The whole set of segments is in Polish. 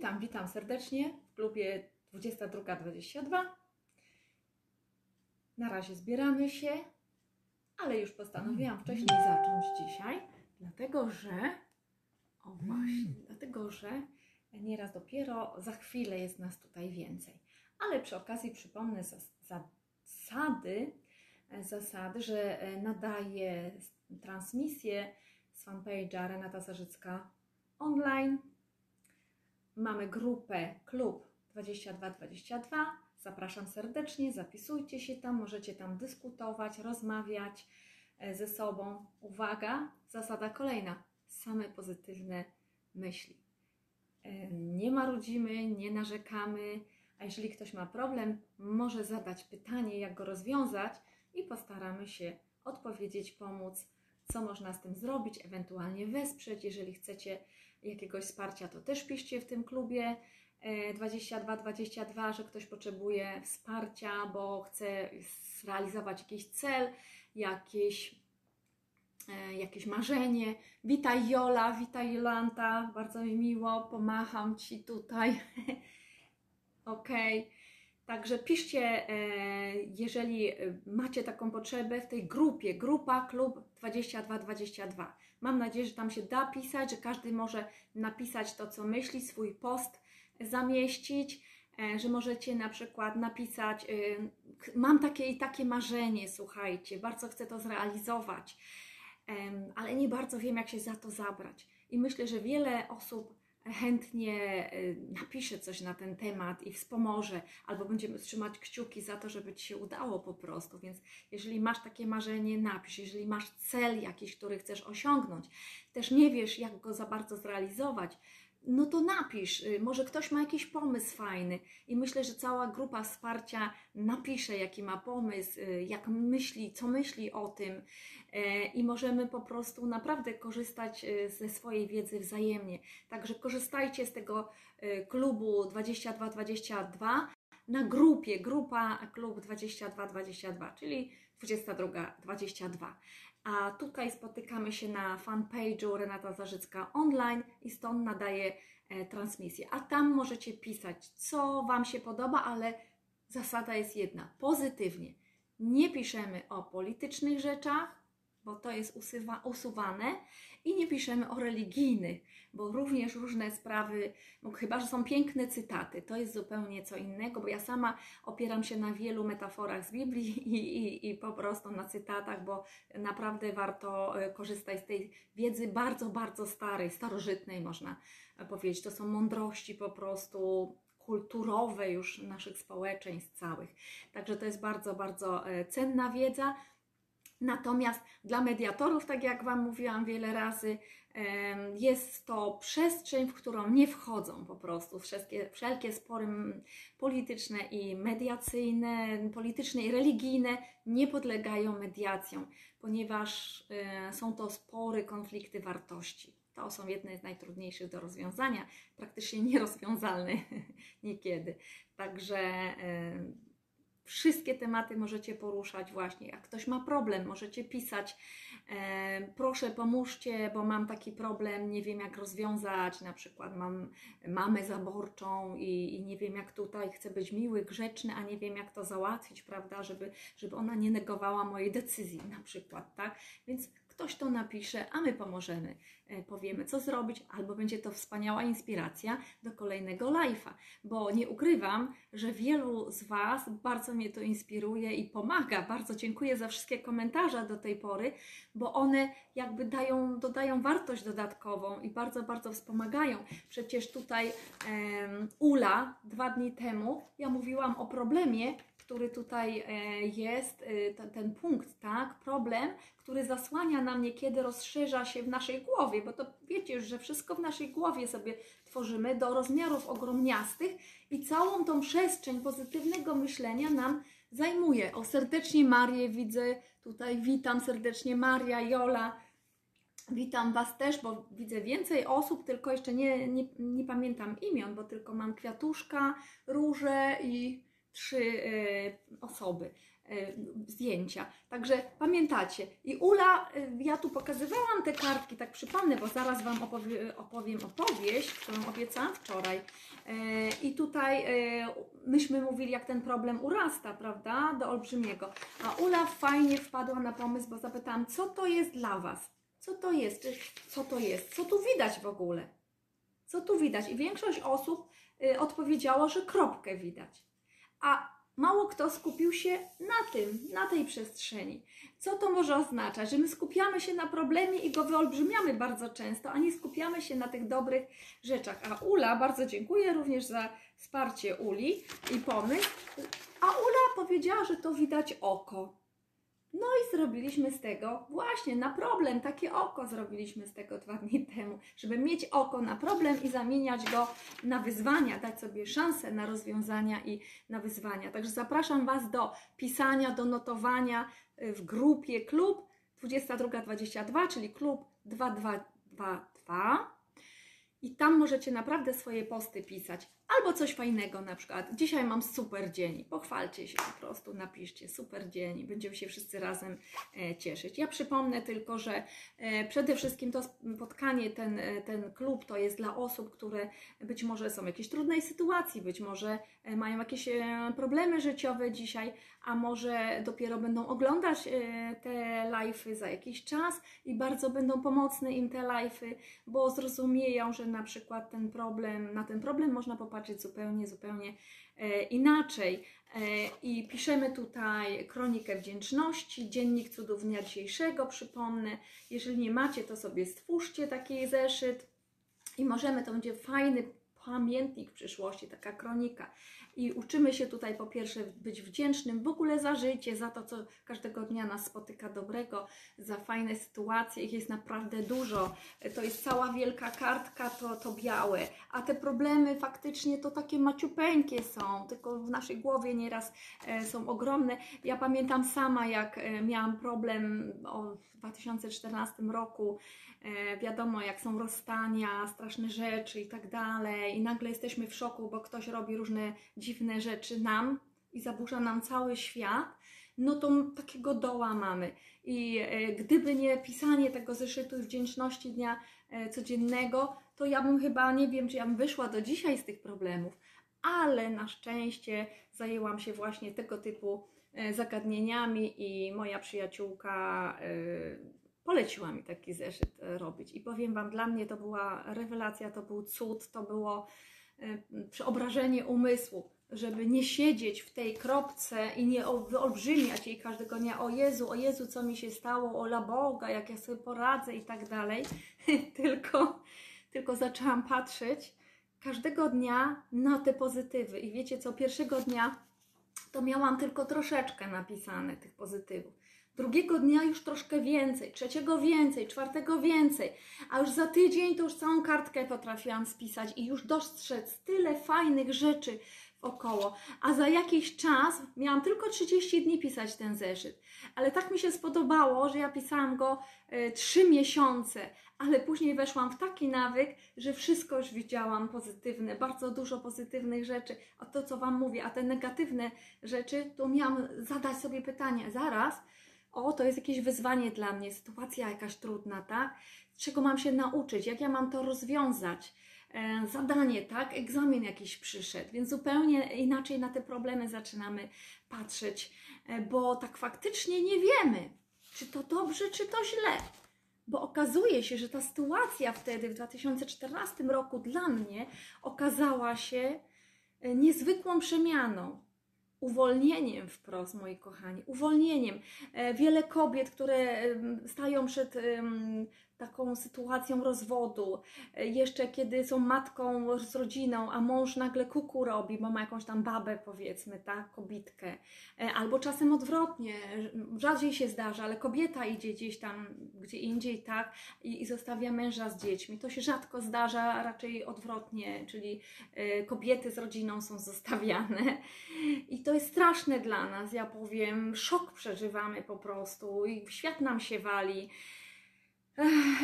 Witam, witam serdecznie w klubie 22.22. Na razie zbieramy się, ale już postanowiłam wcześniej zacząć dzisiaj, dlatego że, o właśnie, dlatego że nieraz dopiero za chwilę jest nas tutaj więcej. Ale przy okazji przypomnę zas- zasady, zasady, że nadaję transmisję z fanpage'a Renata Zarzycka online. Mamy grupę Klub 2222. Zapraszam serdecznie, zapisujcie się tam, możecie tam dyskutować, rozmawiać e, ze sobą. Uwaga, zasada kolejna: same pozytywne myśli. E, Nie marudzimy, nie narzekamy, a jeżeli ktoś ma problem, może zadać pytanie, jak go rozwiązać i postaramy się odpowiedzieć, pomóc, co można z tym zrobić, ewentualnie wesprzeć. Jeżeli chcecie jakiegoś wsparcia, to też piszcie w tym klubie e, 2222, że ktoś potrzebuje wsparcia, bo chce zrealizować jakiś cel, jakieś, e, jakieś marzenie. Witaj Jola, witaj Jolanta, bardzo mi miło, pomacham Ci tutaj. Okej. Także piszcie, e, jeżeli macie taką potrzebę w tej grupie, grupa klub 2222. Mam nadzieję, że tam się da pisać, że każdy może napisać to, co myśli, swój post zamieścić, e, że możecie na przykład napisać, e, mam takie i takie marzenie, słuchajcie, bardzo chcę to zrealizować, ale nie bardzo wiem, jak się za to zabrać. I myślę, że wiele osób chętnie y, napisze coś na ten temat i wspomoże, albo będziemy trzymać kciuki za to, żeby Ci się udało po prostu. Więc jeżeli masz takie marzenie, napisz. Jeżeli masz cel jakiś, który chcesz osiągnąć, też nie wiesz, jak go za bardzo zrealizować, no to napisz. Y, Może ktoś ma jakiś pomysł fajny i myślę, że cała grupa wsparcia napisze, jaki ma pomysł, y, jak myśli, co myśli o tym i możemy po prostu naprawdę korzystać y, ze swojej wiedzy wzajemnie. Także korzystajcie z tego y, klubu 2222 na grupie, grupa klub 2222, czyli 2222. A tutaj spotykamy się na fanpage'u Renata Zarzycka online i stąd nadaję e, transmisję. A tam możecie pisać, co Wam się podoba, ale zasada jest jedna: pozytywnie. Nie piszemy o politycznych rzeczach, bo to jest usuwa, usuwane, i nie piszemy o religijnych, bo również różne sprawy, no chyba że są piękne cytaty, to jest zupełnie co innego, bo ja sama opieram się na wielu metaforach z Biblii i, i, i po prostu na cytatach, bo naprawdę warto e, korzystać z tej wiedzy bardzo, bardzo starej, starożytnej można powiedzieć. To są mądrości po prostu kulturowe już naszych społeczeństw całych. Także to jest bardzo, bardzo e, cenna wiedza. Natomiast dla mediatorów, tak jak Wam mówiłam wiele razy, jest to przestrzeń, w którą nie wchodzą po prostu wszelkie, wszelkie spory polityczne i mediacyjne, polityczne i religijne nie podlegają mediacjom, ponieważ e, są to spory, konflikty wartości. To są jedne z najtrudniejszych do rozwiązania, praktycznie nierozwiązalne niekiedy. Także wszystkie tematy możecie poruszać właśnie. Jak ktoś ma problem, możecie pisać. E, proszę, pomóżcie, bo mam taki problem, nie wiem jak rozwiązać. Na przykład mam mamę zaborczą i, i nie wiem jak tutaj chcę być miły, grzeczny, a nie wiem jak to załatwić, prawda, żeby, żeby ona nie negowała mojej decyzji, na przykład, tak? Więc ktoś to napisze, a my pomożemy. E, Powiemy, co zrobić, albo będzie to wspaniała inspiracja do kolejnego live'a, bo nie ukrywam, że wielu z Was bardzo mnie to inspiruje i pomaga. Bardzo dziękuję za wszystkie komentarze do tej pory, bo one jakby dają, dodają wartość dodatkową i bardzo, bardzo wspomagają. Przecież tutaj em, Ula dwa dni temu ja mówiłam o problemie, który tutaj e, jest, e, ten, punkt, tak, problem, który zasłania nam niekiedy, rozszerza się w naszej głowie, bo to wiecie już, że wszystko w naszej głowie sobie tworzymy do rozmiarów ogromniastych i całą tą przestrzeń pozytywnego myślenia nam zajmuje. O, serdecznie Marię widzę, tutaj. Witam serdecznie Maria, Jola, Witam Was też, bo widzę więcej osób, tylko jeszcze nie, nie, nie pamiętam imion, bo tylko mam kwiatuszka, róże i trzy e, osoby. zdjęcia. Także pamiętacie. I Ula, ja tu pokazywałam te kartki, tak przypomnę, bo zaraz Wam opowie, opowiem opowieść, którą obiecałam wczoraj. I tutaj myśmy mówili, jak ten problem urasta, prawda, do olbrzymiego. A Ula fajnie wpadła na pomysł, bo zapytałam, co to jest dla Was? Co to jest? Co to jest? Co tu widać w ogóle? Co tu widać? I większość osób odpowiedziało, że kropkę widać. A mało kto skupił się na tym, na tej przestrzeni. Co to może oznaczać? Że my skupiamy się na problemie i go wyolbrzymiamy bardzo często, a nie skupiamy się na tych dobrych rzeczach. A Ula, bardzo dziękuję również za wsparcie Uli i pomysł. A Ula powiedziała, że to widać oko. No i zrobiliśmy z tego właśnie na problem, takie oko zrobiliśmy z tego dwa dni temu, żeby mieć oko na problem i zamieniać go na wyzwania, dać sobie szansę na rozwiązania i na wyzwania. Także zapraszam Was do pisania, do notowania y, w grupie klub 2222, czyli klub 2222 i tam możecie naprawdę swoje posty pisać. Albo coś fajnego na przykład. Dzisiaj mam super dzień. Pochwalcie się po prostu, napiszcie super dzień. Będziemy się wszyscy razem e, cieszyć. Ja przypomnę tylko, że e, przede wszystkim to spotkanie, ten, e, ten klub to jest dla osób, które być może są w jakiejś trudnej sytuacji, być może mają jakieś problemy życiowe dzisiaj, a może dopiero będą oglądać te live'y za jakiś czas i bardzo będą pomocne im te live'y, bo zrozumieją, że na przykład ten problem, na ten problem można popatrzeć zupełnie, zupełnie e, inaczej. E, I piszemy tutaj kronikę wdzięczności, dziennik cudów dnia dzisiejszego, przypomnę. Jeżeli nie macie, to sobie stwórzcie taki zeszyt i możemy, to będzie fajny pamiętnik przyszłości, taka kronika i uczymy się tutaj po pierwsze być wdzięcznym w ogóle za życie, za to, co każdego dnia nas spotyka dobrego, za fajne sytuacje, ich jest naprawdę dużo. To jest cała wielka kartka, to, to białe, a te problemy faktycznie to takie maciupeńkie są, tylko w naszej głowie nieraz e, są ogromne. Ja pamiętam sama, jak e, miałam problem w 2014 roku, E, wiadomo, jak są rozstania, straszne rzeczy i tak dalej, i nagle jesteśmy w szoku, bo ktoś robi różne dziwne rzeczy nam i zaburza nam cały świat, no to takiego doła mamy. I e, gdyby nie pisanie tego zeszytu wdzięczności dnia e, codziennego, to ja bym chyba, nie wiem, czy ja bym wyszła do dzisiaj z tych problemów, ale na szczęście zajęłam się właśnie tego typu zagadnieniami i moja przyjaciółka poleciła mi taki zeszyt e, robić. I powiem Wam, dla mnie to była rewelacja, to był cud, to było e, przeobrażenie umysłu, żeby nie siedzieć w tej kropce i nie wyolbrzymiać jej każdego dnia, o Jezu, o Jezu, co mi się stało, ola Boga, jak ja sobie poradzę i tak dalej, tylko, tylko zaczęłam patrzeć każdego dnia na te pozytywy. I wiecie co, pierwszego dnia to miałam tylko troszeczkę napisane tych pozytywów drugiego dnia już troszkę więcej, trzeciego więcej, czwartego więcej, a już za tydzień to już całą kartkę potrafiłam spisać i już dostrzec tyle fajnych rzeczy wokoło, a za jakiś czas miałam tylko 30 dni pisać ten zeszyt, ale tak mi się spodobało, że ja pisałam go y, 3 miesiące, ale później weszłam w taki nawyk, że wszystko już widziałam pozytywne, bardzo dużo pozytywnych rzeczy, a to co Wam mówię, a te negatywne rzeczy, to miałam zadać sobie pytanie, zaraz, o, to jest jakieś wyzwanie dla mnie, sytuacja jakaś trudna, tak? Czego mam się nauczyć, jak ja mam to rozwiązać? E, zadanie, tak? Egzamin jakiś przyszedł, więc zupełnie inaczej na te problemy zaczynamy patrzeć, e, bo tak faktycznie nie wiemy, czy to dobrze, czy to źle. Bo okazuje się, że ta sytuacja wtedy w 2014 roku dla mnie okazała się e, niezwykłą przemianą uwolnieniem wprost, moi kochani, uwolnieniem. E, wiele kobiet, które stają przed taką sytuacją rozwodu, e, jeszcze kiedy są matką z rodziną, a mąż nagle kuku robi, bo ma jakąś tam babę, powiedzmy, tak, kobitkę, e, albo czasem odwrotnie, rzadziej się zdarza, ale kobieta idzie gdzieś tam, gdzie indziej, tak, i, i zostawia męża z dziećmi. To się rzadko zdarza, raczej odwrotnie, czyli kobiety z rodziną są zostawiane. I to jest straszne dla nas, ja powiem, szok przeżywamy po prostu i świat nam się wali.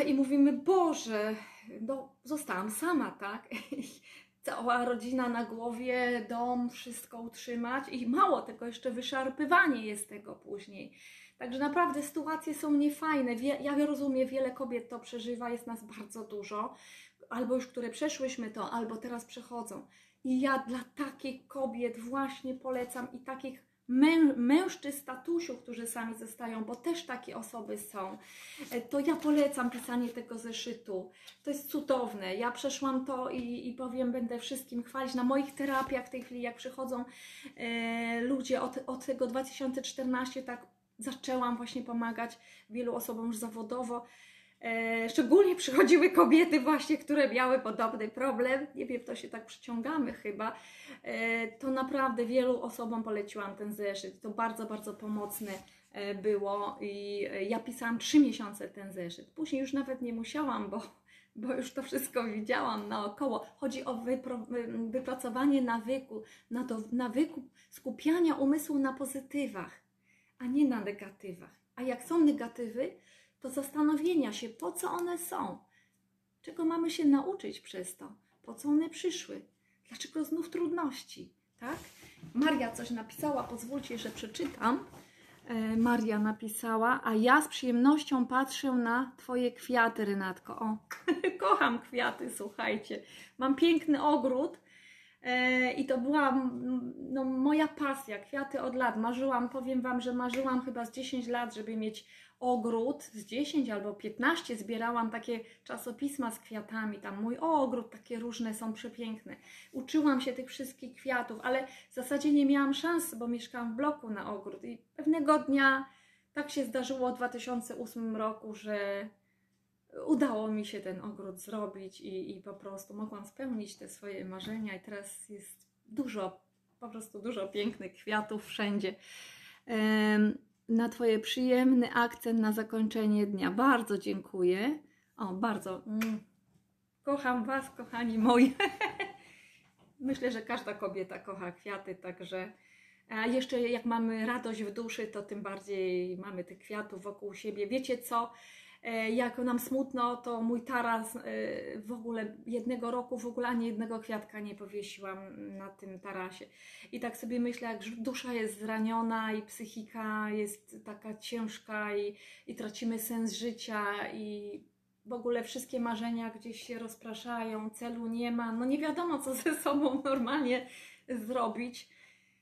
I mówimy, Boże, no, zostałam sama, tak? cała rodzina na głowie, dom, wszystko utrzymać i mało tego, jeszcze wyszarpywanie jest tego później. Także naprawdę sytuacje są niefajne. Ja rozumiem, wiele kobiet to przeżywa, jest nas bardzo dużo, albo już które przeszłyśmy to, albo teraz przechodzą. I ja dla takich kobiet właśnie polecam i takich mę, mężczyzn statusiu, którzy sami zostają, bo też takie osoby są, e, to ja polecam pisanie tego zeszytu. To jest cudowne. Ja przeszłam to i, i powiem, będę wszystkim chwalić. Na moich terapiach w tej chwili, jak przychodzą e, ludzie od, od tego 2014, tak zaczęłam właśnie pomagać wielu osobom już zawodowo. E, szczególnie przychodziły kobiety właśnie, które miały podobny problem. Nie wiem, to się tak przyciągamy chyba. E, to naprawdę wielu osobom poleciłam ten zeszyt. To bardzo, bardzo pomocne e, było i ja pisałam trzy miesiące ten zeszyt. Później już nawet nie musiałam, bo, bo już to wszystko widziałam naokoło. Chodzi o wypro, wy- wypracowanie nawyku, na do, nawyku skupiania umysłu na pozytywach, a nie na negatywach. A jak są negatywy, to zastanowienia się, po co one są, czego mamy się nauczyć przez to, po co one przyszły, dlaczego znów trudności, tak? Maria coś napisała, pozwólcie, że przeczytam. E, Maria napisała, a ja z przyjemnością patrzę na Twoje kwiaty, Renatko. O, kocham kwiaty, słuchajcie. Mam piękny ogród i to była no, moja pasja, kwiaty od lat. Marzyłam, powiem Wam, że marzyłam chyba z 10 lat, żeby mieć ogród, z 10 albo 15 zbierałam takie czasopisma z kwiatami, tam mój ogród, takie różne są przepiękne. Uczyłam się tych wszystkich kwiatów, ale w zasadzie nie miałam szans, bo mieszkałam w bloku na ogród i pewnego dnia tak się zdarzyło w 2008 roku, że udało mi się ten ogród zrobić i, i po prostu mogłam spełnić te swoje marzenia i teraz jest dużo, po prostu dużo pięknych kwiatów wszędzie. Na Twoje przyjemny akcent na zakończenie dnia. Bardzo dziękuję. O, bardzo. Mm. Kocham Was, kochani moi. Myślę, że każda kobieta kocha kwiaty, także. A jeszcze jak mamy radość w duszy, to tym bardziej mamy tych kwiatów wokół siebie. Wiecie co? E, Jak nam smutno, to mój taras e, w ogóle jednego roku w ogóle ani jednego kwiatka nie powiesiłam na tym tarasie. I tak sobie myślę, jak dusza jest zraniona i psychika jest taka ciężka i, i tracimy sens życia i w ogóle wszystkie marzenia gdzieś się rozpraszają, celu nie ma, no nie wiadomo co ze sobą normalnie zrobić,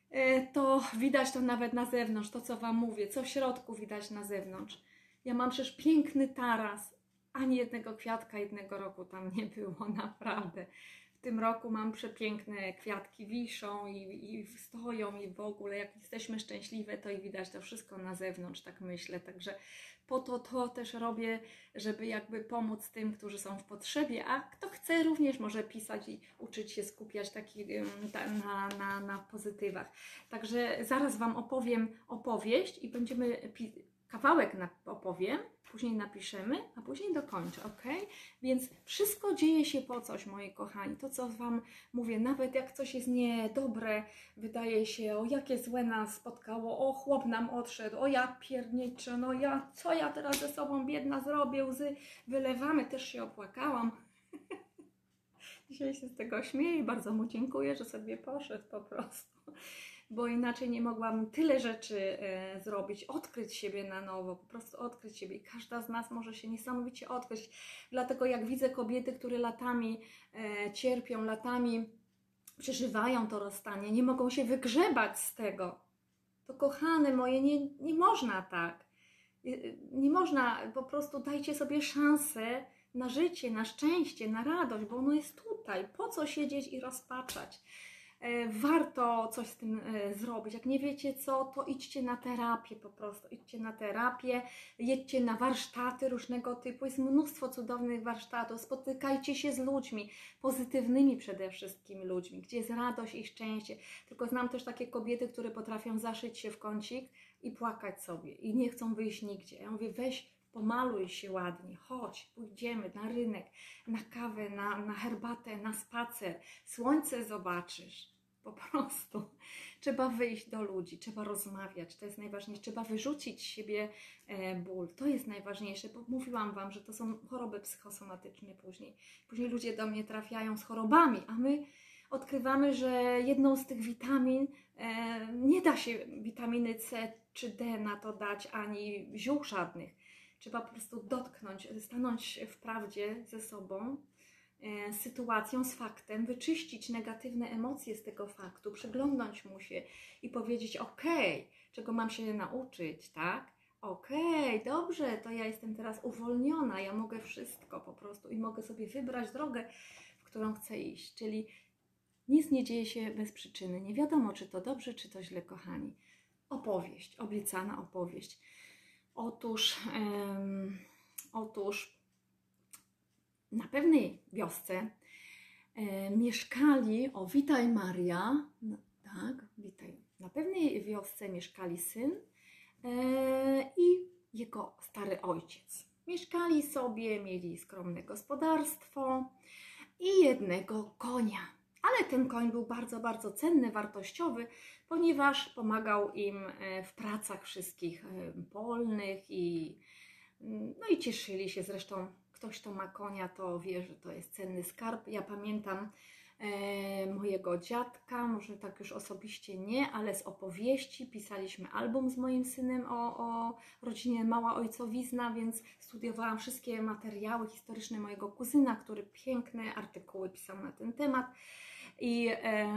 e, to widać to nawet na zewnątrz, to co Wam mówię, co w środku widać na zewnątrz. Ja mam przecież piękny taras, ani jednego kwiatka jednego roku tam nie było, naprawdę. W tym roku mam przepiękne kwiatki, wiszą i, i stoją i w ogóle jak jesteśmy szczęśliwe, to i widać to wszystko na zewnątrz, tak myślę. Także po to to też robię, żeby jakby pomóc tym, którzy są w potrzebie, a kto chce również może pisać i uczyć się skupiać taki, na, na, na pozytywach. Także zaraz Wam opowiem opowieść i będziemy kawałek opowiem, później napiszemy, a później dokończę, ok? Więc wszystko dzieje się po coś, moi kochani. To, co Wam mówię, nawet jak coś jest niedobre, wydaje się, o jakie złe nas spotkało, o chłop nam odszedł, o ja pierniczę, no ja, co ja teraz ze sobą biedna zrobię, łzy wylewamy, też się opłakałam. Dzisiaj się z tego śmieję i bardzo mu dziękuję, że sobie poszedł po prostu bo inaczej nie mogłam tyle rzeczy e, zrobić, odkryć siebie na nowo, po prostu odkryć siebie. I każda z nas może się niesamowicie odkryć. Dlatego jak widzę kobiety, które latami e, cierpią, latami przeżywają to rozstanie, nie mogą się wygrzebać z tego, to kochane moje, nie, nie można tak. Y, Nie można, po prostu dajcie sobie szansę na życie, na szczęście, na radość, bo ono jest tutaj. Po co siedzieć i rozpaczać? E, warto coś z tym e, zrobić. Jak nie wiecie co, to idźcie na terapię po prostu. Idźcie na terapię, jedźcie na warsztaty różnego typu. Jest mnóstwo cudownych warsztatów. Spotykajcie się z ludźmi, pozytywnymi przede wszystkim ludźmi, gdzie jest radość i szczęście. Tylko znam też takie kobiety, które potrafią zaszyć się w kącik i płakać sobie i nie chcą wyjść nigdzie. Ja mówię, weź pomaluj się ładnie, chodź, pójdziemy na rynek, na kawę, na, na herbatę, na spacer, słońce zobaczysz. Po prostu trzeba wyjść do ludzi, trzeba rozmawiać, to jest najważniejsze. Trzeba wyrzucić z siebie e, ból, to jest najważniejsze, bo mówiłam Wam, że to są choroby psychosomatyczne później. Później ludzie do mnie trafiają z chorobami, a my odkrywamy, że jedną z tych witamin e, nie da się witaminy C czy D na to dać, ani ziół żadnych. Trzeba po prostu dotknąć, stanąć w prawdzie ze sobą, e, z sytuacją, z faktem, wyczyścić negatywne emocje z tego faktu, przyglądnąć mu się i powiedzieć: OK, czego mam się nauczyć, tak? Okej, dobrze, to ja jestem teraz uwolniona, ja mogę wszystko po prostu i mogę sobie wybrać drogę, w którą chcę iść. Czyli nic nie dzieje się bez przyczyny. Nie wiadomo, czy to dobrze, czy to źle, kochani. Opowieść, obiecana opowieść. Otóż, em, otóż na pewnej wiosce e, mieszkali, o witaj Maria, no, tak, witaj. Na pewnej wiosce mieszkali syn e, i jego stary ojciec. Mieszkali sobie, mieli skromne gospodarstwo i jednego konia. Ale ten koń był bardzo, bardzo cenny, wartościowy, ponieważ pomagał im e, w pracach wszystkich e, polnych i, no i cieszyli się. Zresztą ktoś, kto ma konia, to wie, że to jest cenny skarb. Ja pamiętam e, mojego dziadka, może tak już osobiście nie, ale z opowieści pisaliśmy album z moim synem o, o rodzinie Mała Ojcowizna, więc studiowałam wszystkie materiały historyczne mojego kuzyna, który piękne artykuły pisał na ten temat. I e,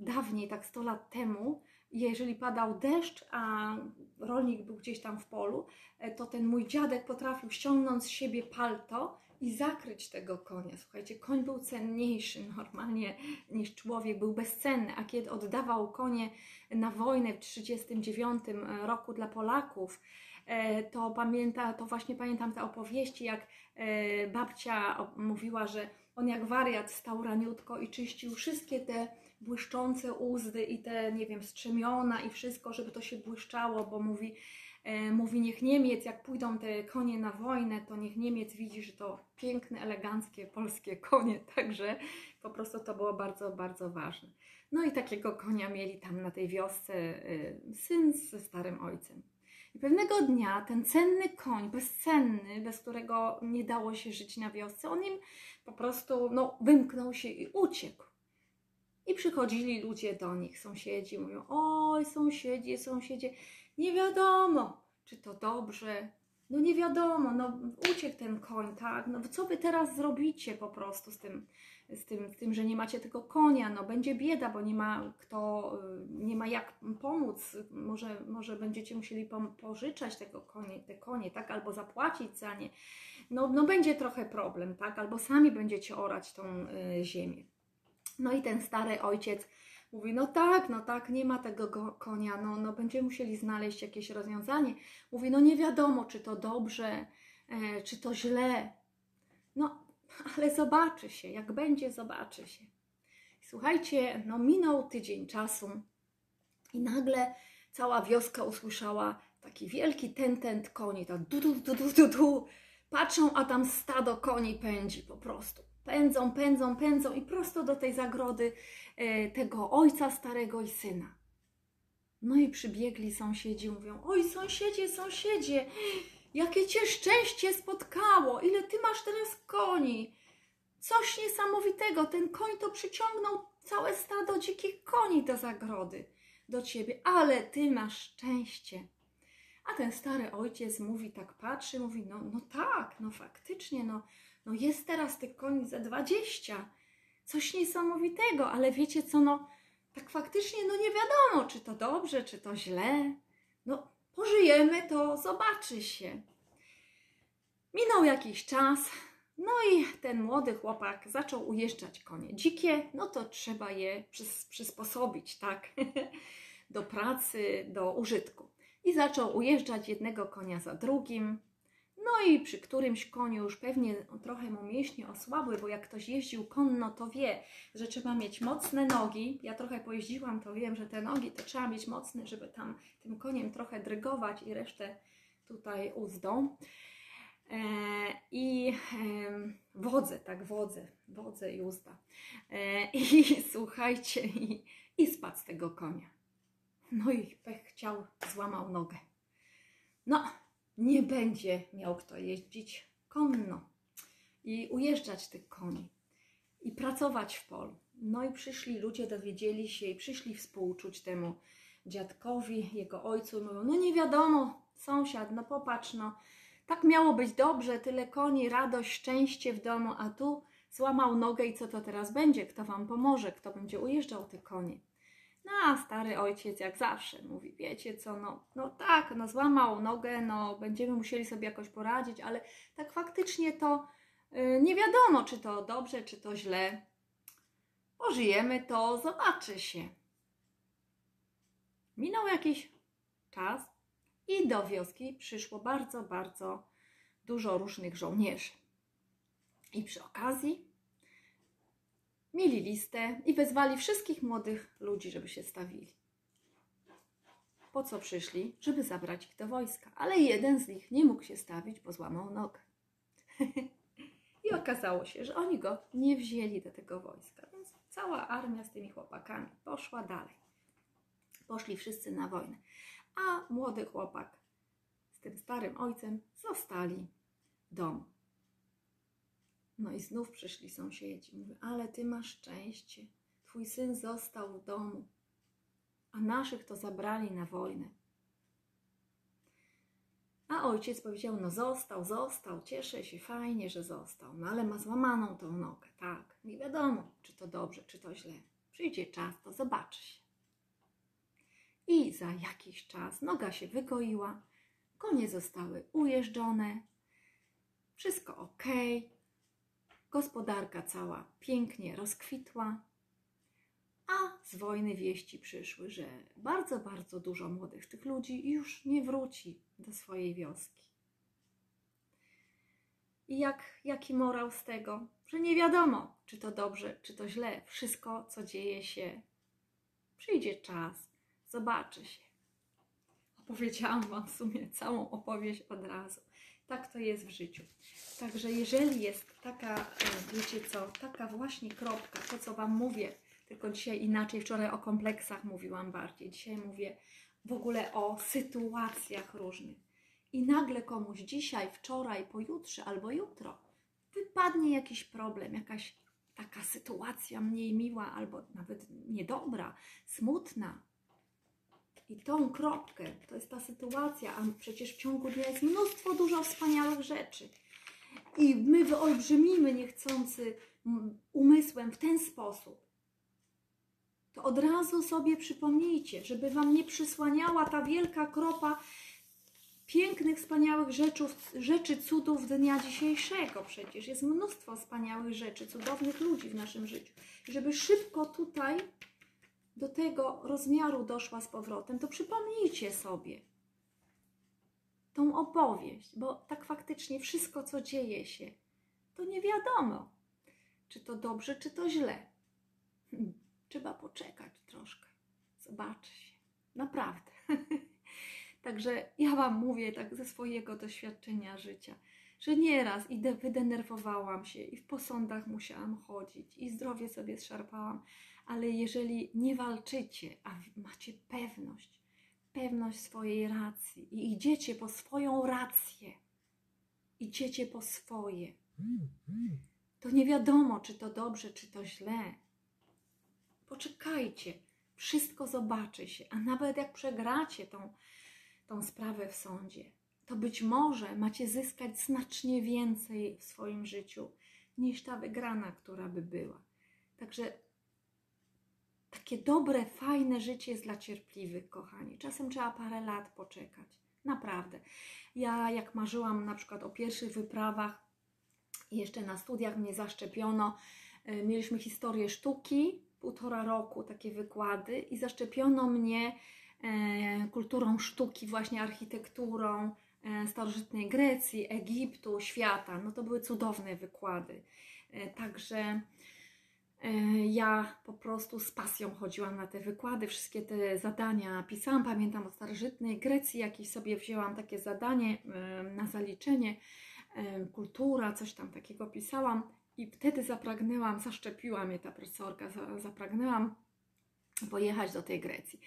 dawniej, tak 100 lat temu, jeżeli padał deszcz, a rolnik był gdzieś tam w polu, e, to ten mój dziadek potrafił ściągnąć z siebie palto i zakryć tego konia. Słuchajcie, koń był cenniejszy normalnie niż człowiek, był bezcenny, a kiedy oddawał konie na wojnę w 1939 roku dla Polaków, e, to pamięta, to właśnie pamiętam te opowieści, jak e, babcia mówiła, że on jak wariat stał raniutko i czyścił wszystkie te błyszczące uzdy i te, nie wiem, strzemiona i wszystko, żeby to się błyszczało, bo mówi, e, mówi niech Niemiec, jak pójdą te konie na wojnę, to niech Niemiec widzi, że to piękne, eleganckie polskie konie, także po prostu to było bardzo, bardzo ważne. No i takiego konia mieli tam na tej wiosce y, syn ze starym ojcem. I pewnego dnia ten cenny koń, bezcenny, bez którego nie dało się żyć na wiosce, on im po prostu no, wymknął się i uciekł. I przychodzili ludzie do nich, sąsiedzi, mówią: Oj, sąsiedzie, sąsiedzie, nie wiadomo, czy to dobrze. No nie wiadomo, no uciekł ten koń, tak? No co wy teraz zrobicie po prostu z tym, z tym, z tym, że nie macie tego konia? No będzie bieda, bo nie ma kto, y, nie ma jak pomóc. Może, może będziecie musieli pożyczać tego konie, te konie, tak? Albo zapłacić za nie. No, no będzie trochę problem, tak? Albo sami będziecie orać tą y, ziemię. No i ten stary ojciec mówi, no tak, no tak, nie ma tego go- konia, no, no będziemy musieli znaleźć jakieś rozwiązanie. Mówi, no nie wiadomo, czy to dobrze, e, czy to źle. No, ale zobaczy się, jak będzie, zobaczy się. Słuchajcie, no minął tydzień czasu i nagle cała wioska usłyszała taki wielki tentent koni, tak du, du, du, du, du, du. Patrzą, a tam stado koni pędzi po prostu. Pędzą, pędzą, pędzą i prosto do tej zagrody e, tego ojca starego i syna. No i przybiegli sąsiedzi, mówią: Oj, sąsiedzie, sąsiedzie, jakie cię szczęście spotkało! Ile ty masz teraz koni? Coś niesamowitego, ten koń to przyciągnął całe stado dzikich koni do zagrody, do ciebie, ale ty masz szczęście. A ten stary ojciec mówi, tak patrzy, mówi: No, no tak, no faktycznie, no, no jest teraz tych koni za dwadzieścia. Coś niesamowitego, ale wiecie co, no tak faktycznie, no nie wiadomo, czy to dobrze, czy to źle. Pożyjemy, to zobaczy się. Minął jakiś czas, no i ten młody chłopak zaczął ujeżdżać konie. Dzikie, no to trzeba je przys- przysposobić, tak, do pracy, do użytku. I zaczął ujeżdżać jednego konia za drugim. No i przy którymś koniu już pewnie trochę mu mięśnie osłabły, bo jak ktoś jeździł konno, to wie, że trzeba mieć mocne nogi. Ja trochę pojeździłam, to wiem, że te nogi to trzeba mieć mocne, żeby tam tym koniem trochę drygować i resztę tutaj uzdą. E, I em, wodze, tak, wodze, wodze i uzda. E, I słuchajcie, i, i spadł z tego konia. No i pech chciał, złamał nogę. No, nie będzie miał kto jeździć konno i ujeżdżać tych koni i pracować w polu. No i przyszli ludzie, dowiedzieli się i przyszli współczuć temu dziadkowi, jego ojcu. Mówią, no nie wiadomo, sąsiad, no popatrz, no tak miało być dobrze, tyle koni, radość, szczęście w domu, a tu złamał nogę i co to teraz będzie? Kto wam pomoże? Kto będzie ujeżdżał te konie? No a stary ojciec jak zawsze mówi, wiecie co, no, no tak, no złamał nogę, no będziemy musieli sobie jakoś poradzić, ale tak faktycznie to yy, nie wiadomo, czy to dobrze, czy to źle. Pożyjemy, to zobaczy się. Minął jakiś czas i do wioski przyszło bardzo, bardzo dużo różnych żołnierzy. I przy okazji mieli listę i wezwali wszystkich młodych ludzi, żeby się stawili. Po co przyszli? Żeby zabrać ich do wojska. Ale jeden z nich nie mógł się stawić, bo złamał nogę. I okazało się, że oni go nie wzięli do tego wojska. Więc cała armia z tymi chłopakami poszła dalej. Poszli wszyscy na wojnę. A młody chłopak z tym starym ojcem zostali w domu. No i znów przyszli sąsiedzi. Mówię, ale ty masz szczęście. Twój syn został w domu, a naszych to zabrali na wojnę. A ojciec powiedział, no został, został, cieszę się, fajnie, że został, no ale ma złamaną tą nogę, tak. Nie wiadomo, czy to dobrze, czy to źle. Przyjdzie czas, to zobaczy się. I za jakiś czas noga się wygoiła, konie zostały ujeżdżone, wszystko ok, gospodarka cała pięknie rozkwitła, a z wojny wieści przyszły, że bardzo, bardzo dużo młodych tych ludzi już nie wróci do swojej wioski. I jak, jaki morał z tego? Że nie wiadomo, czy to dobrze, czy to źle. Wszystko, co dzieje się, przyjdzie czas, zobaczy się. Opowiedziałam Wam w sumie całą opowieść od razu. Tak to jest w życiu. Także jeżeli jest taka, e, wiecie co, taka właśnie kropka, to co Wam mówię, tylko dzisiaj inaczej, wczoraj o kompleksach mówiłam bardziej, dzisiaj mówię w ogóle o sytuacjach różnych. I nagle komuś dzisiaj, wczoraj, pojutrze albo jutro wypadnie jakiś problem, jakaś taka sytuacja mniej miła albo nawet niedobra, smutna. I tą kropkę, to jest ta sytuacja, a przecież w ciągu dnia jest mnóstwo dużo wspaniałych rzeczy. I my wyolbrzymimy niechcący umysłem w ten sposób, to od razu sobie przypomnijcie, żeby Wam nie przysłaniała ta wielka kropa pięknych, wspaniałych rzeczy, rzeczy, cudów dnia dzisiejszego. Przecież jest mnóstwo wspaniałych rzeczy, cudownych ludzi w naszym życiu. Żeby szybko tutaj do tego rozmiaru doszła z powrotem, to przypomnijcie sobie tą opowieść, bo tak faktycznie wszystko, co dzieje się, to nie wiadomo, czy to dobrze, czy to źle. Trzeba poczekać troszkę, zobaczy się. Naprawdę. Także ja Wam mówię tak ze swojego doświadczenia życia, że nieraz i wydenerwowałam się i w posądach musiałam chodzić i zdrowie sobie zszarpałam, ale jeżeli nie walczycie, a macie pewność, pewność swojej racji i idziecie po swoją rację, idziecie po swoje, to nie wiadomo, czy to dobrze, czy to źle. Poczekajcie, wszystko zobaczy się, a nawet jak przegracie tą, tą sprawę w sądzie, to być może macie zyskać znacznie więcej w swoim życiu niż ta wygrana, która by była. Także takie dobre, fajne życie jest dla cierpliwych, kochani. Czasem trzeba parę lat poczekać. Naprawdę. Ja, jak marzyłam na przykład o pierwszych wyprawach, jeszcze na studiach mnie zaszczepiono, e, mieliśmy historię sztuki, półtora roku takie wykłady i zaszczepiono mnie e, kulturą sztuki, właśnie architekturą e, starożytnej Grecji, Egiptu, świata. No to były cudowne wykłady. Także ja po prostu z pasją chodziłam na te wykłady, wszystkie te zadania pisałam. Pamiętam o starożytnej Grecji, jakieś sobie wzięłam takie zadanie e, na zaliczenie, e, kultura, coś tam takiego pisałam. I wtedy zapragnęłam, zaszczepiła mnie ta profesorka, zapragnęłam pojechać do tej Grecji.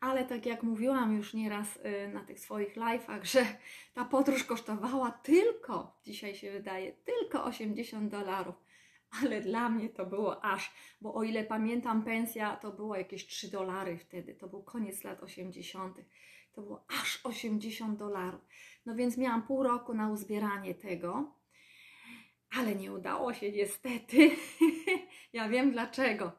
Ale tak jak mówiłam już nieraz na tych swoich live'ach, że ta podróż kosztowała tylko, dzisiaj się wydaje, tylko 80 dolarów ale dla mnie to było aż, bo o ile pamiętam, pensja to było jakieś 3 dolary wtedy, to był koniec lat 80. To było aż 80 dolarów. No więc miałam pół roku na uzbieranie tego, ale nie udało się niestety. ja wiem dlaczego.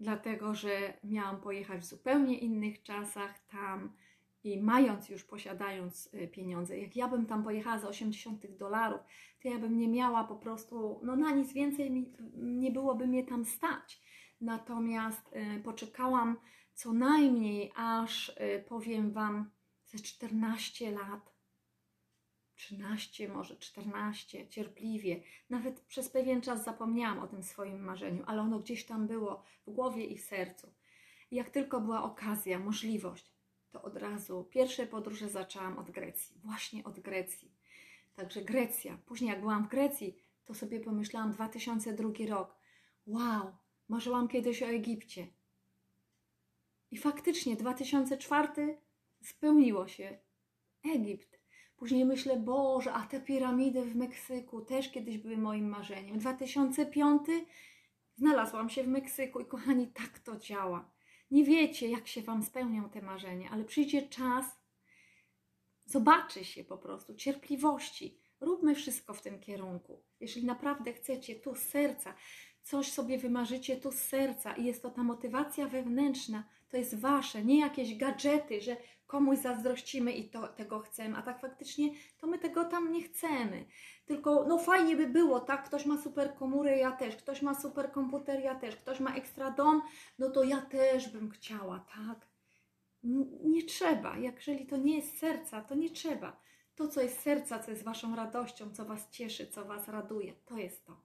Dlatego, że miałam pojechać w zupełnie innych czasach tam i mając już, posiadając y, pieniądze, jak ja bym tam pojechała za 80 dolarów, to ja bym nie miała po prostu, no na nic więcej mi, nie byłoby mnie tam stać. Natomiast y, poczekałam co najmniej aż, y, powiem Wam, ze 14 lat, 13, może 14, cierpliwie. Nawet przez pewien czas zapomniałam o tym swoim marzeniu, ale ono gdzieś tam było w głowie i w sercu. Jak tylko była okazja, możliwość, to od razu pierwsze podróże zaczęłam od Grecji, właśnie od Grecji. Także Grecja. Później, jak byłam w Grecji, to sobie pomyślałam 2002 rok. Wow, marzyłam kiedyś o Egipcie. I faktycznie 2004 spełniło się. Egipt. Później myślę, Boże, a te piramidy w Meksyku też kiedyś były moim marzeniem. 2005 znalazłam się w Meksyku i kochani, tak to działa. Nie wiecie, jak się Wam spełnią te marzenia, ale przyjdzie czas, zobaczy się po prostu cierpliwości. Róbmy wszystko w tym kierunku. Jeśli naprawdę chcecie tu z serca, coś sobie wymarzycie tu z serca i jest to ta motywacja wewnętrzna, to jest wasze, nie jakieś gadżety, że komuś zazdrościmy i to, tego chcemy, a tak faktycznie to my tego tam nie chcemy. Tylko no fajnie by było, tak? Ktoś ma super komórę, ja też, ktoś ma super komputer, ja też, ktoś ma ekstra dom, no to ja też bym chciała, tak? Nie trzeba, jeżeli to nie jest serca, to nie trzeba. To, co jest serca, co jest waszą radością, co was cieszy, co was raduje, to jest to.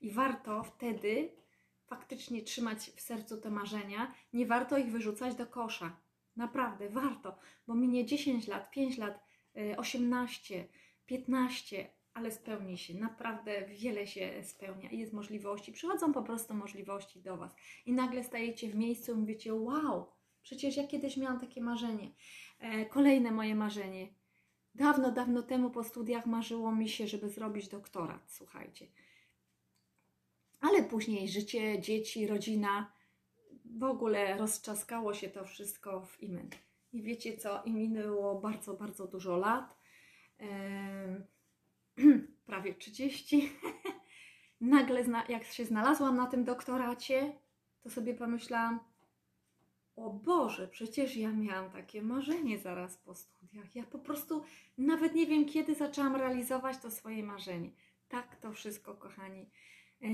I warto wtedy faktycznie trzymać w sercu te marzenia, nie warto ich wyrzucać do kosza. Naprawdę, warto, bo minie 10 lat, 5 lat, 18, 15, ale spełni się. Naprawdę wiele się spełnia i jest możliwości. Przychodzą po prostu możliwości do Was. I nagle stajecie w miejscu i mówicie: Wow, przecież ja kiedyś miałam takie marzenie. E, kolejne moje marzenie. Dawno, dawno temu po studiach marzyło mi się, żeby zrobić doktorat. Słuchajcie ale później życie, dzieci, rodzina, w ogóle rozczaskało się to wszystko w imen. I wiecie co, i minęło bardzo, bardzo dużo lat, prawie 30. Nagle, jak się znalazłam na tym doktoracie, to sobie pomyślałam, o Boże, przecież ja miałam takie marzenie zaraz po studiach. Ja po prostu nawet nie wiem, kiedy zaczęłam realizować to swoje marzenie. Tak to wszystko, kochani,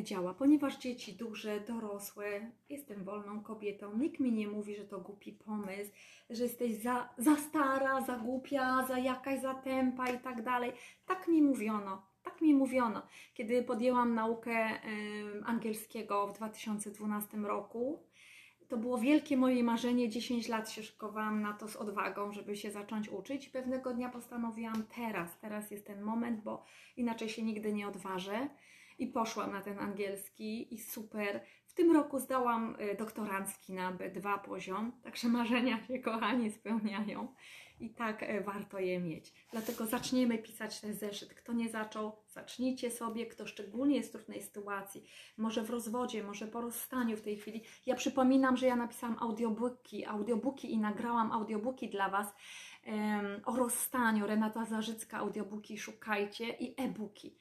działa, ponieważ dzieci duże, dorosłe, jestem wolną kobietą, nikt mi nie mówi, że to głupi pomysł, że jesteś za, za stara, za głupia, za jakaś zatępa i tak dalej. Tak mi mówiono, tak mi mówiono. Kiedy podjęłam naukę y, angielskiego w 2012 roku, to było wielkie moje marzenie. 10 lat się szykowałam na to z odwagą, żeby się zacząć uczyć. Pewnego dnia postanowiłam teraz, teraz jest ten moment, bo inaczej się nigdy nie odważę i poszłam na ten angielski i super. W tym roku zdałam y, doktorancki na B2 poziom, także marzenia się, kochani, spełniają i tak y, warto je mieć. Dlatego zaczniemy pisać ten zeszyt. Kto nie zaczął, zacznijcie sobie, kto szczególnie jest w trudnej sytuacji, może w rozwodzie, może po rozstaniu w tej chwili. Ja przypominam, że ja napisałam audiobooki, audiobooki i nagrałam audiobooki dla Was um, o rozstaniu. Renata Zarzycka, audiobooki szukajcie i e-booki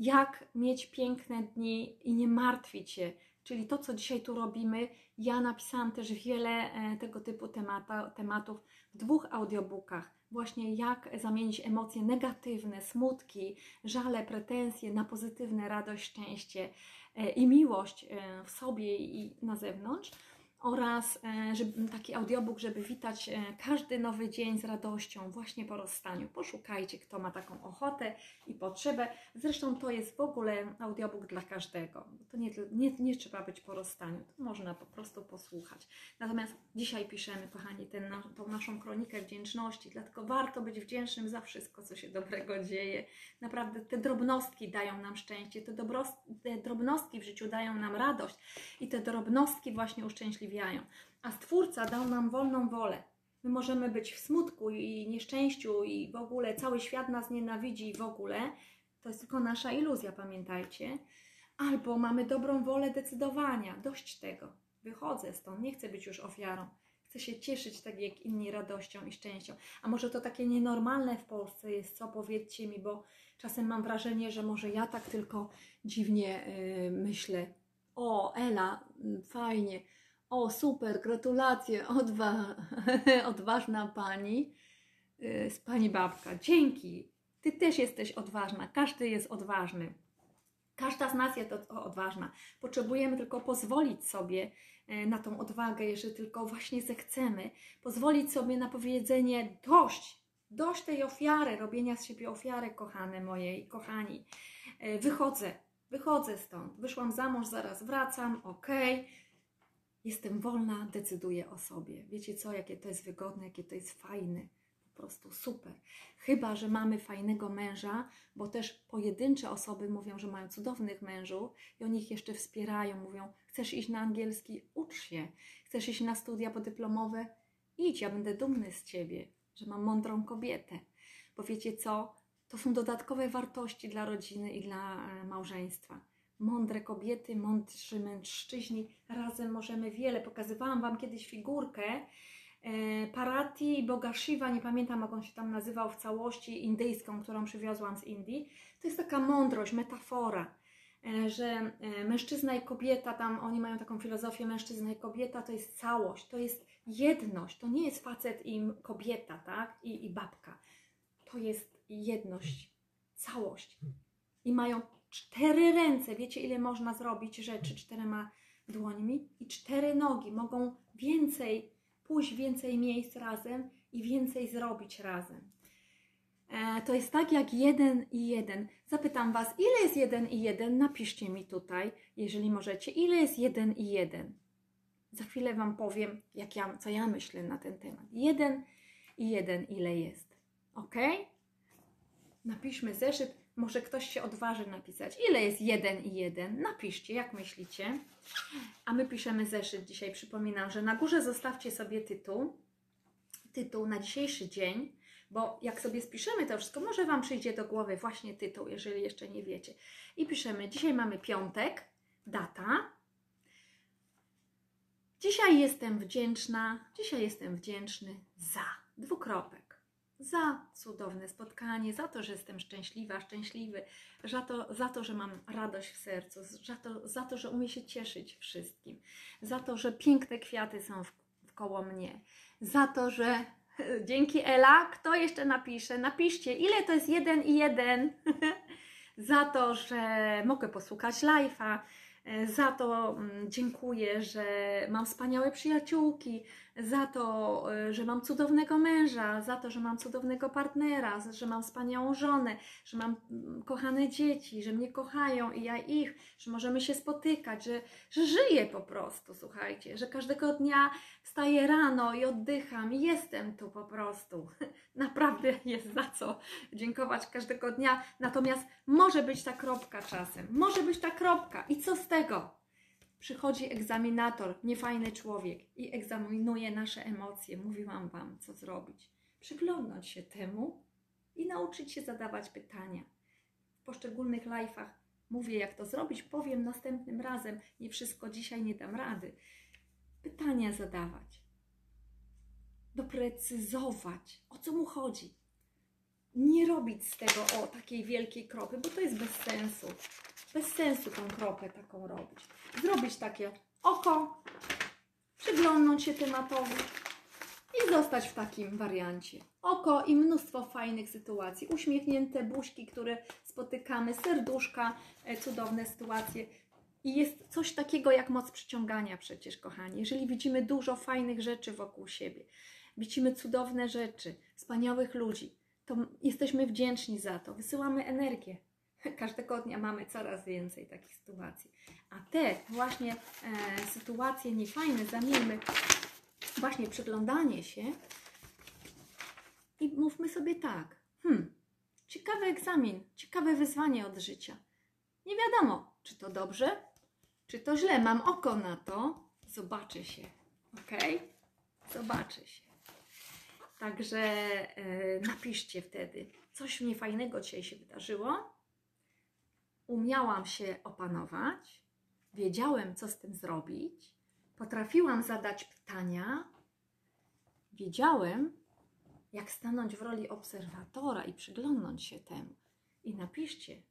jak mieć piękne dni i nie martwić się. Czyli to, co dzisiaj tu robimy, ja napisałam też wiele e, tego typu temata, tematów w dwóch audiobookach. Właśnie jak zamienić emocje negatywne, smutki, żale, pretensje na pozytywne, radość, szczęście e, i miłość e, w sobie i na zewnątrz oraz e, żeby, taki audiobook, żeby witać e, każdy nowy dzień z radością właśnie po rozstaniu. Poszukajcie, kto ma taką ochotę i potrzebę. Zresztą to jest w ogóle audiobook dla każdego. To nie, nie, nie trzeba być po rozstaniu, to można po prostu posłuchać. Natomiast dzisiaj piszemy, kochani, ten, tą naszą kronikę wdzięczności, dlatego warto być wdzięcznym za wszystko, co się dobrego dzieje. Naprawdę te drobnostki dają nam szczęście, te, te drobnostki w życiu dają nam radość i te drobnostki właśnie uszczęśliwiają A Stwórca dał nam wolną wolę. My możemy być w smutku i nieszczęściu i w ogóle cały świat nas nienawidzi i w ogóle. To jest tylko nasza iluzja, pamiętajcie. Albo mamy dobrą wolę decydowania. Dość tego. Wychodzę stąd, nie chcę być już ofiarą. Chcę się cieszyć tak jak inni radością i szczęścią. A może to takie nienormalne w Polsce jest, co powiedzcie mi, bo czasem mam wrażenie, że może ja tak tylko dziwnie yy, myślę. O, Ela, fajnie. O, super, gratulacje, odwa odważna pani yy, z pani babka. Dzięki. Ty też jesteś odważna. Każdy jest odważny. Każda z nas jest od- odważna. Potrzebujemy tylko pozwolić sobie e, na tą odwagę, jeżeli tylko właśnie zechcemy. Pozwolić sobie na powiedzenie dość, dość tej ofiary, robienia z siebie ofiary, kochane moje i kochani. E, Wychodzę, wychodzę stąd. Wyszłam za mąż, zaraz wracam, okej. Jestem wolna, decyduję o sobie. Wiecie co, jakie to jest wygodne, jakie to jest fajne. Po prostu super. Chyba, że mamy fajnego męża, bo też pojedyncze osoby mówią, że mają cudownych mężów i oni ich jeszcze wspierają. Mówią, chcesz iść na angielski? Ucz się. Chcesz iść na studia podyplomowe? Idź, ja będę dumny z ciebie, że mam mądrą kobietę. Bo wiecie co? To są dodatkowe wartości dla rodziny i dla e, małżeństwa. Mądre kobiety, mądrzy mężczyźni, razem możemy wiele. Pokazywałam Wam kiedyś figurkę e, Parati Boga Shiva, nie pamiętam jak on się tam nazywał w całości, indyjską, którą przywiozłam z Indii. To jest taka mądrość, metafora, e, że e, mężczyzna i kobieta, tam oni mają taką filozofię, mężczyzna i kobieta to jest całość, to jest jedność, to nie jest facet i kobieta, tak, i, i babka. To jest jedność, całość. I mają cztery ręce, wiecie ile można zrobić rzeczy czterema dłońmi? I cztery nogi, mogą więcej pójść więcej miejsc razem i więcej zrobić razem. E, to jest tak jak jeden i jeden. Zapytam Was, ile jest jeden i jeden? Napiszcie mi tutaj, jeżeli możecie, ile jest jeden i jeden. Za chwilę Wam powiem, jak ja, co ja myślę na ten temat. Jeden i jeden, ile jest. Ok? Napiszmy zeszyt. Może ktoś się odważy napisać. Ile jest jeden i jeden? Napiszcie, jak myślicie. A my piszemy zeszyt dzisiaj. Przypominam, że na górze zostawcie sobie tytuł. Tytuł na dzisiejszy dzień, bo jak sobie spiszemy to wszystko, może Wam przyjdzie do głowy właśnie tytuł, jeżeli jeszcze nie wiecie. I piszemy, dzisiaj mamy piątek, data. Dzisiaj jestem wdzięczna, dzisiaj jestem wdzięczny za dwukropek. Za cudowne spotkanie, za to, że jestem szczęśliwa, szczęśliwy, za to, za to że mam radość w sercu, za to, za to, że umiem się cieszyć wszystkim, za to, że piękne kwiaty są w, wkoło mnie, za to, że dzięki Ela, kto jeszcze napisze? Napiszcie, ile to jest jeden i jeden. za to, że mogę posłuchać live'a, e, za to mm, dziękuję, że mam wspaniałe przyjaciółki, za to, e, że mam cudownego męża, za to, że mam cudownego partnera, że mam wspaniałą żonę, że mam mm, kochane dzieci, że mnie kochają i ja ich, że możemy się spotykać, że, że żyję po prostu, słuchajcie, że każdego dnia wstaję rano i oddycham i jestem tu po prostu. Naprawdę jest za co dziękować każdego dnia. Natomiast może być ta kropka czasem, może być ta kropka i co z tego? Przychodzi egzaminator, niefajny człowiek i egzaminuje nasze emocje. Mówiłam Wam, co zrobić. Przyglądnąć się temu i nauczyć się zadawać pytania. W poszczególnych live'ach mówię, jak to zrobić, powiem następnym razem. Nie wszystko dzisiaj nie dam rady. Pytania zadawać. Doprecyzować, o co mu chodzi. Nie robić z tego o takiej wielkiej kropy, bo to jest bez sensu. Bez sensu tą kropę taką robić. Zrobić takie oko, przyglądnąć się tematowi i zostać w takim wariancie. Oko i mnóstwo fajnych sytuacji. Uśmiechnięte buźki, które spotykamy, serduszka, e, cudowne sytuacje. I jest coś takiego jak moc przyciągania przecież, kochani. Jeżeli widzimy dużo fajnych rzeczy wokół siebie, widzimy cudowne rzeczy, wspaniałych ludzi, to jesteśmy wdzięczni za to. Wysyłamy energię. Każdego dnia mamy coraz więcej takich sytuacji. A te właśnie e, sytuacje niefajne zamieńmy właśnie przyglądanie się i mówmy sobie tak. Hmm, ciekawy egzamin, ciekawe wyzwanie od życia. Nie wiadomo, czy to dobrze, czy to źle. Mam oko na to. Zobaczę się. Ok? Zobaczę się. Także e, napiszcie wtedy, coś niefajnego dzisiaj się wydarzyło. Umiałam się opanować, wiedziałem, co z tym zrobić, potrafiłam zadać pytania, wiedziałem, jak stanąć w roli obserwatora i przyglądnąć się temu. I napiszcie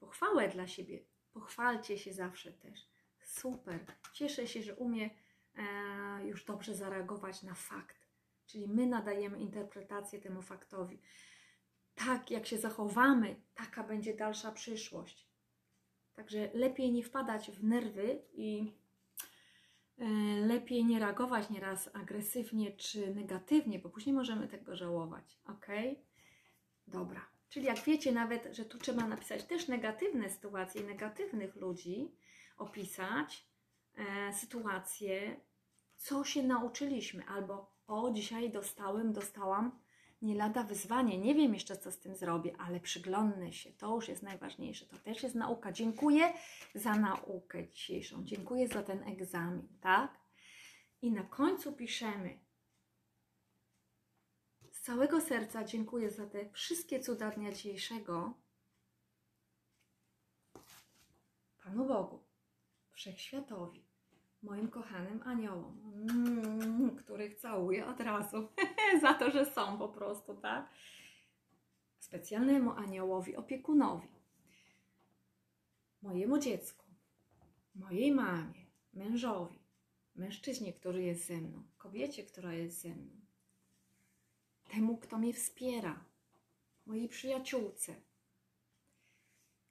pochwałę dla siebie, pochwalcie się zawsze też. Super, cieszę się, że umie e, już dobrze zareagować na fakt. Czyli my nadajemy interpretację temu faktowi. Tak, jak się zachowamy, taka będzie dalsza przyszłość. Także lepiej nie wpadać w nerwy i e, lepiej nie reagować nieraz agresywnie czy negatywnie, bo później możemy tego żałować. Ok? Dobra. Czyli jak wiecie nawet, że tu trzeba napisać też negatywne sytuacje, negatywnych ludzi, opisać e, co się nauczyliśmy, albo o, dzisiaj dostałem, dostałam nie lada wyzwanie. Nie wiem jeszcze, co z tym zrobię, ale przyglądnę się. To już jest najważniejsze. To też jest nauka. Dziękuję za naukę dzisiejszą. Dziękuję za ten egzamin, tak? I na końcu piszemy. Z całego serca dziękuję za te wszystkie cuda dnia dzisiejszego. Panu Bogu, Wszechświatowi, moim kochanym aniołom, mm, których całuję od razu za to, że są po prostu, tak? Specjalnemu aniołowi, opiekunowi, mojemu dziecku, mojej mamie, mężowi, mężczyźnie, który jest ze mną, kobiecie, która jest ze mną, temu, kto mnie wspiera, mojej przyjaciółce,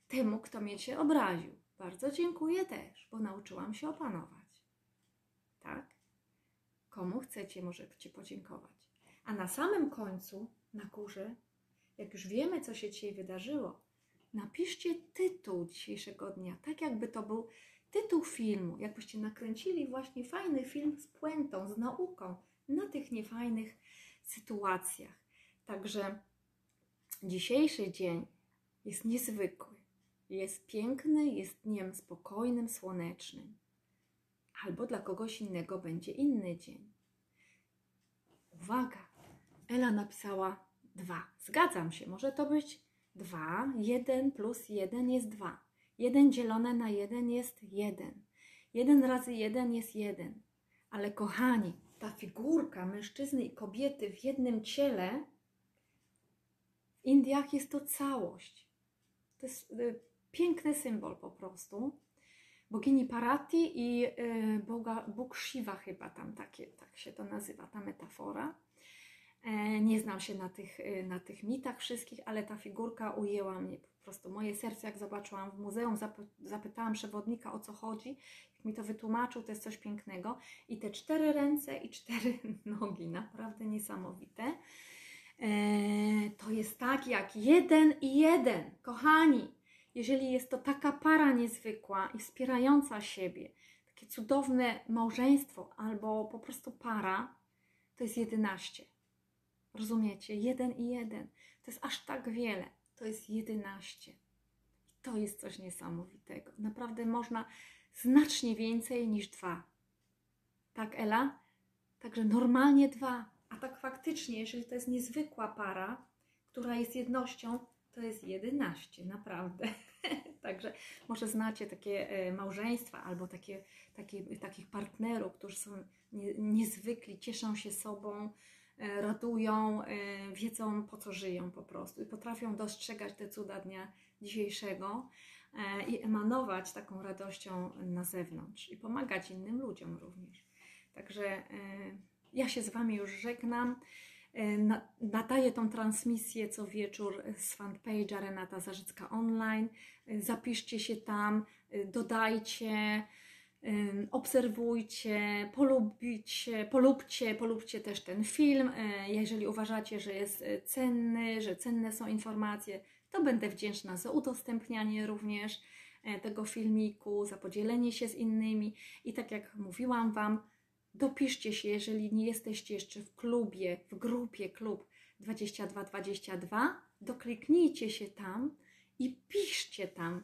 temu, kto mnie cię obraził. Bardzo dziękuję też, bo nauczyłam się opanować tak? Komu chcecie, możecie podziękować. A na samym końcu, na górze, jak już wiemy, co się dzisiaj wydarzyło, napiszcie tytuł dzisiejszego dnia, tak jakby to był tytuł filmu, jakbyście nakręcili właśnie fajny film z puentą, z nauką na tych niefajnych sytuacjach. Także dzisiejszy dzień jest niezwykły, jest piękny, jest dniem spokojnym, słonecznym albo dla kogoś innego będzie inny dzień. Uwaga, Ela napisała dwa. Zgadzam się, może to być dwa. Jeden plus jeden jest dwa. Jeden dzielone na jeden jest jeden. Jeden razy jeden jest jeden. Ale kochani, ta figurka mężczyzny i kobiety w jednym ciele w Indiach jest to całość. To jest y, piękny symbol po prostu bogini Parati i y, Boga, Bóg Shiva chyba tam takie, tak się to nazywa, ta metafora. E, nie znam się na tych, y, na tych mitach wszystkich, ale ta figurka ujęła mnie po prostu. Moje serce, jak zobaczyłam w muzeum, zapytałam przewodnika o co chodzi. Jak mi to wytłumaczył, to jest coś pięknego. I te cztery ręce i cztery nogi, naprawdę niesamowite. E, to jest tak jak jeden i jeden. Kochani, jeżeli jest to taka para niezwykła i wspierająca siebie, takie cudowne małżeństwo albo po prostu para, to jest 11. Rozumiecie? Jeden i jeden. To jest aż tak wiele. To jest 11. To jest coś niesamowitego. Naprawdę można znacznie więcej niż dwa. Tak, Ela? Także normalnie dwa. A tak faktycznie, jeżeli to jest niezwykła para, która jest jednością, to jest 11, naprawdę. Także może znacie takie e, małżeństwa albo takie, takie, takich partnerów, którzy są nie, niezwykli, cieszą się sobą, e, radują, e, wiedzą po co żyją po prostu i potrafią dostrzegać te cuda dnia dzisiejszego i emanować taką radością na zewnątrz i pomagać innym ludziom również. Także ja się z Wami już żegnam. E, nadaję tą transmisję co wieczór z fanpage'a Renata Zarzycka Online. E, zapiszcie się tam, e, dodajcie, obserwujcie, polubcie, polubcie, polubcie też ten film. Jeżeli uważacie, że jest cenny, że cenne są informacje, to będę wdzięczna za udostępnianie również tego filmiku, za podzielenie się z innymi. I tak jak mówiłam Wam, Dopiszcie się, jeżeli nie jesteście jeszcze w klubie, w grupie klub 2222, dokliknijcie się tam i piszcie tam.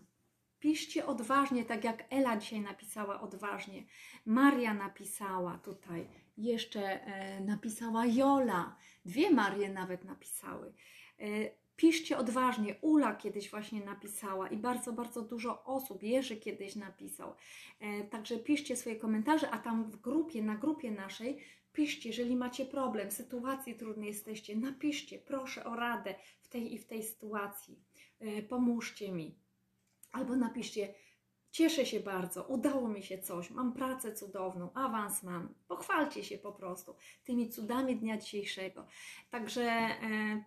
Piszcie odważnie, tak jak Ela dzisiaj napisała odważnie. Maria napisała tutaj, jeszcze e, napisała Jola. Dwie Marie nawet napisały. Piszcie odważnie. Ula kiedyś właśnie napisała i bardzo, bardzo dużo osób, Jerzy kiedyś napisał. E, także piszcie swoje komentarze, a tam w grupie, na grupie naszej, piszcie, jeżeli macie problem, sytuacji trudnej jesteście, napiszcie, proszę o radę w tej i w tej sytuacji. E, pomóżcie mi. Albo napiszcie, Cieszę się bardzo, udało mi się coś, mam pracę cudowną, awans mam. Pochwalcie się po prostu tymi cudami dnia dzisiejszego. Także e,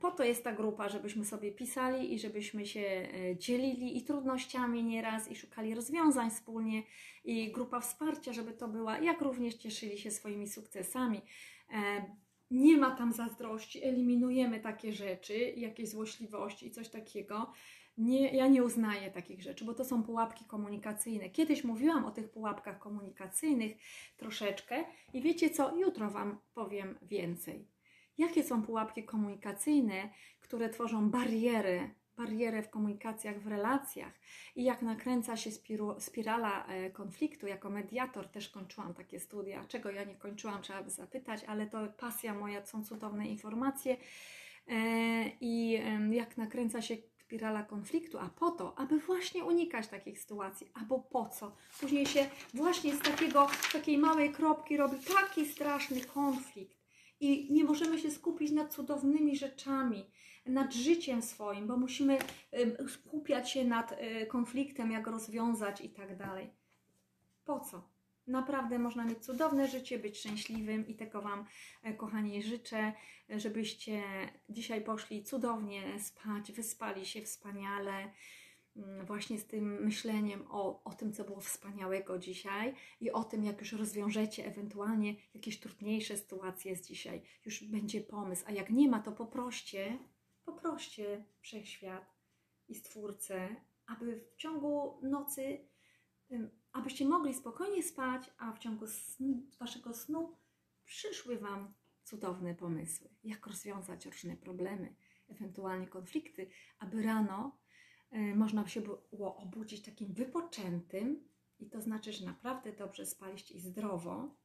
po to jest ta grupa, żebyśmy sobie pisali i żebyśmy się e, dzielili i trudnościami nieraz i szukali rozwiązań wspólnie i grupa wsparcia, żeby to była, jak również cieszyli się swoimi sukcesami. E, nie ma tam zazdrości, eliminujemy takie rzeczy, jakieś złośliwości i coś takiego nie, ja nie uznaję takich rzeczy, bo to są pułapki komunikacyjne. Kiedyś mówiłam o tych pułapkach komunikacyjnych troszeczkę i wiecie co, jutro Wam powiem więcej. Jakie są pułapki komunikacyjne, które tworzą bariery, bariery w komunikacjach, w relacjach i jak nakręca się spiru, spirala e, konfliktu. Jako mediator też kończyłam takie studia. Czego ja nie kończyłam, trzeba by zapytać, ale to pasja moja, są cudowne informacje. E, I jak nakręca się spirala konfliktu, a po to, aby właśnie unikać takich sytuacji, albo po co? Później się właśnie z takiego, z takiej małej kropki robi taki straszny konflikt i nie możemy się skupić nad cudownymi rzeczami, nad życiem swoim, bo musimy skupiać się nad y, konfliktem, jak rozwiązać i tak dalej. Po co? Naprawdę można mieć cudowne życie, być szczęśliwym i tego Wam, e, kochani, życzę, żebyście dzisiaj poszli cudownie spać, wyspali się wspaniale, mm, właśnie z tym myśleniem o, o tym, co było wspaniałego dzisiaj i o tym, jak już rozwiążecie ewentualnie jakieś trudniejsze sytuacje z dzisiaj. Już będzie pomysł, a jak nie ma, to poproście, poproście Wszechświat i Stwórcę, aby w ciągu nocy abyście mogli spokojnie spać, a w ciągu snu, waszego snu przyszły wam cudowne pomysły, jak rozwiązać różne problemy, ewentualnie konflikty, aby rano y, można się było obudzić takim wypoczętym, i to znaczy, że naprawdę dobrze spaliście i zdrowo,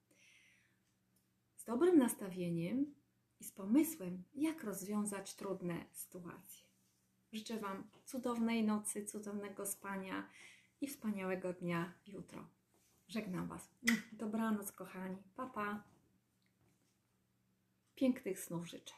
z dobrym nastawieniem i z pomysłem, jak rozwiązać trudne sytuacje. Życzę Wam cudownej nocy, cudownego spania i wspaniałego dnia jutro. Żegnam Was. Dobranoc, kochani. Papa. Pa. Pięknych snów życzę.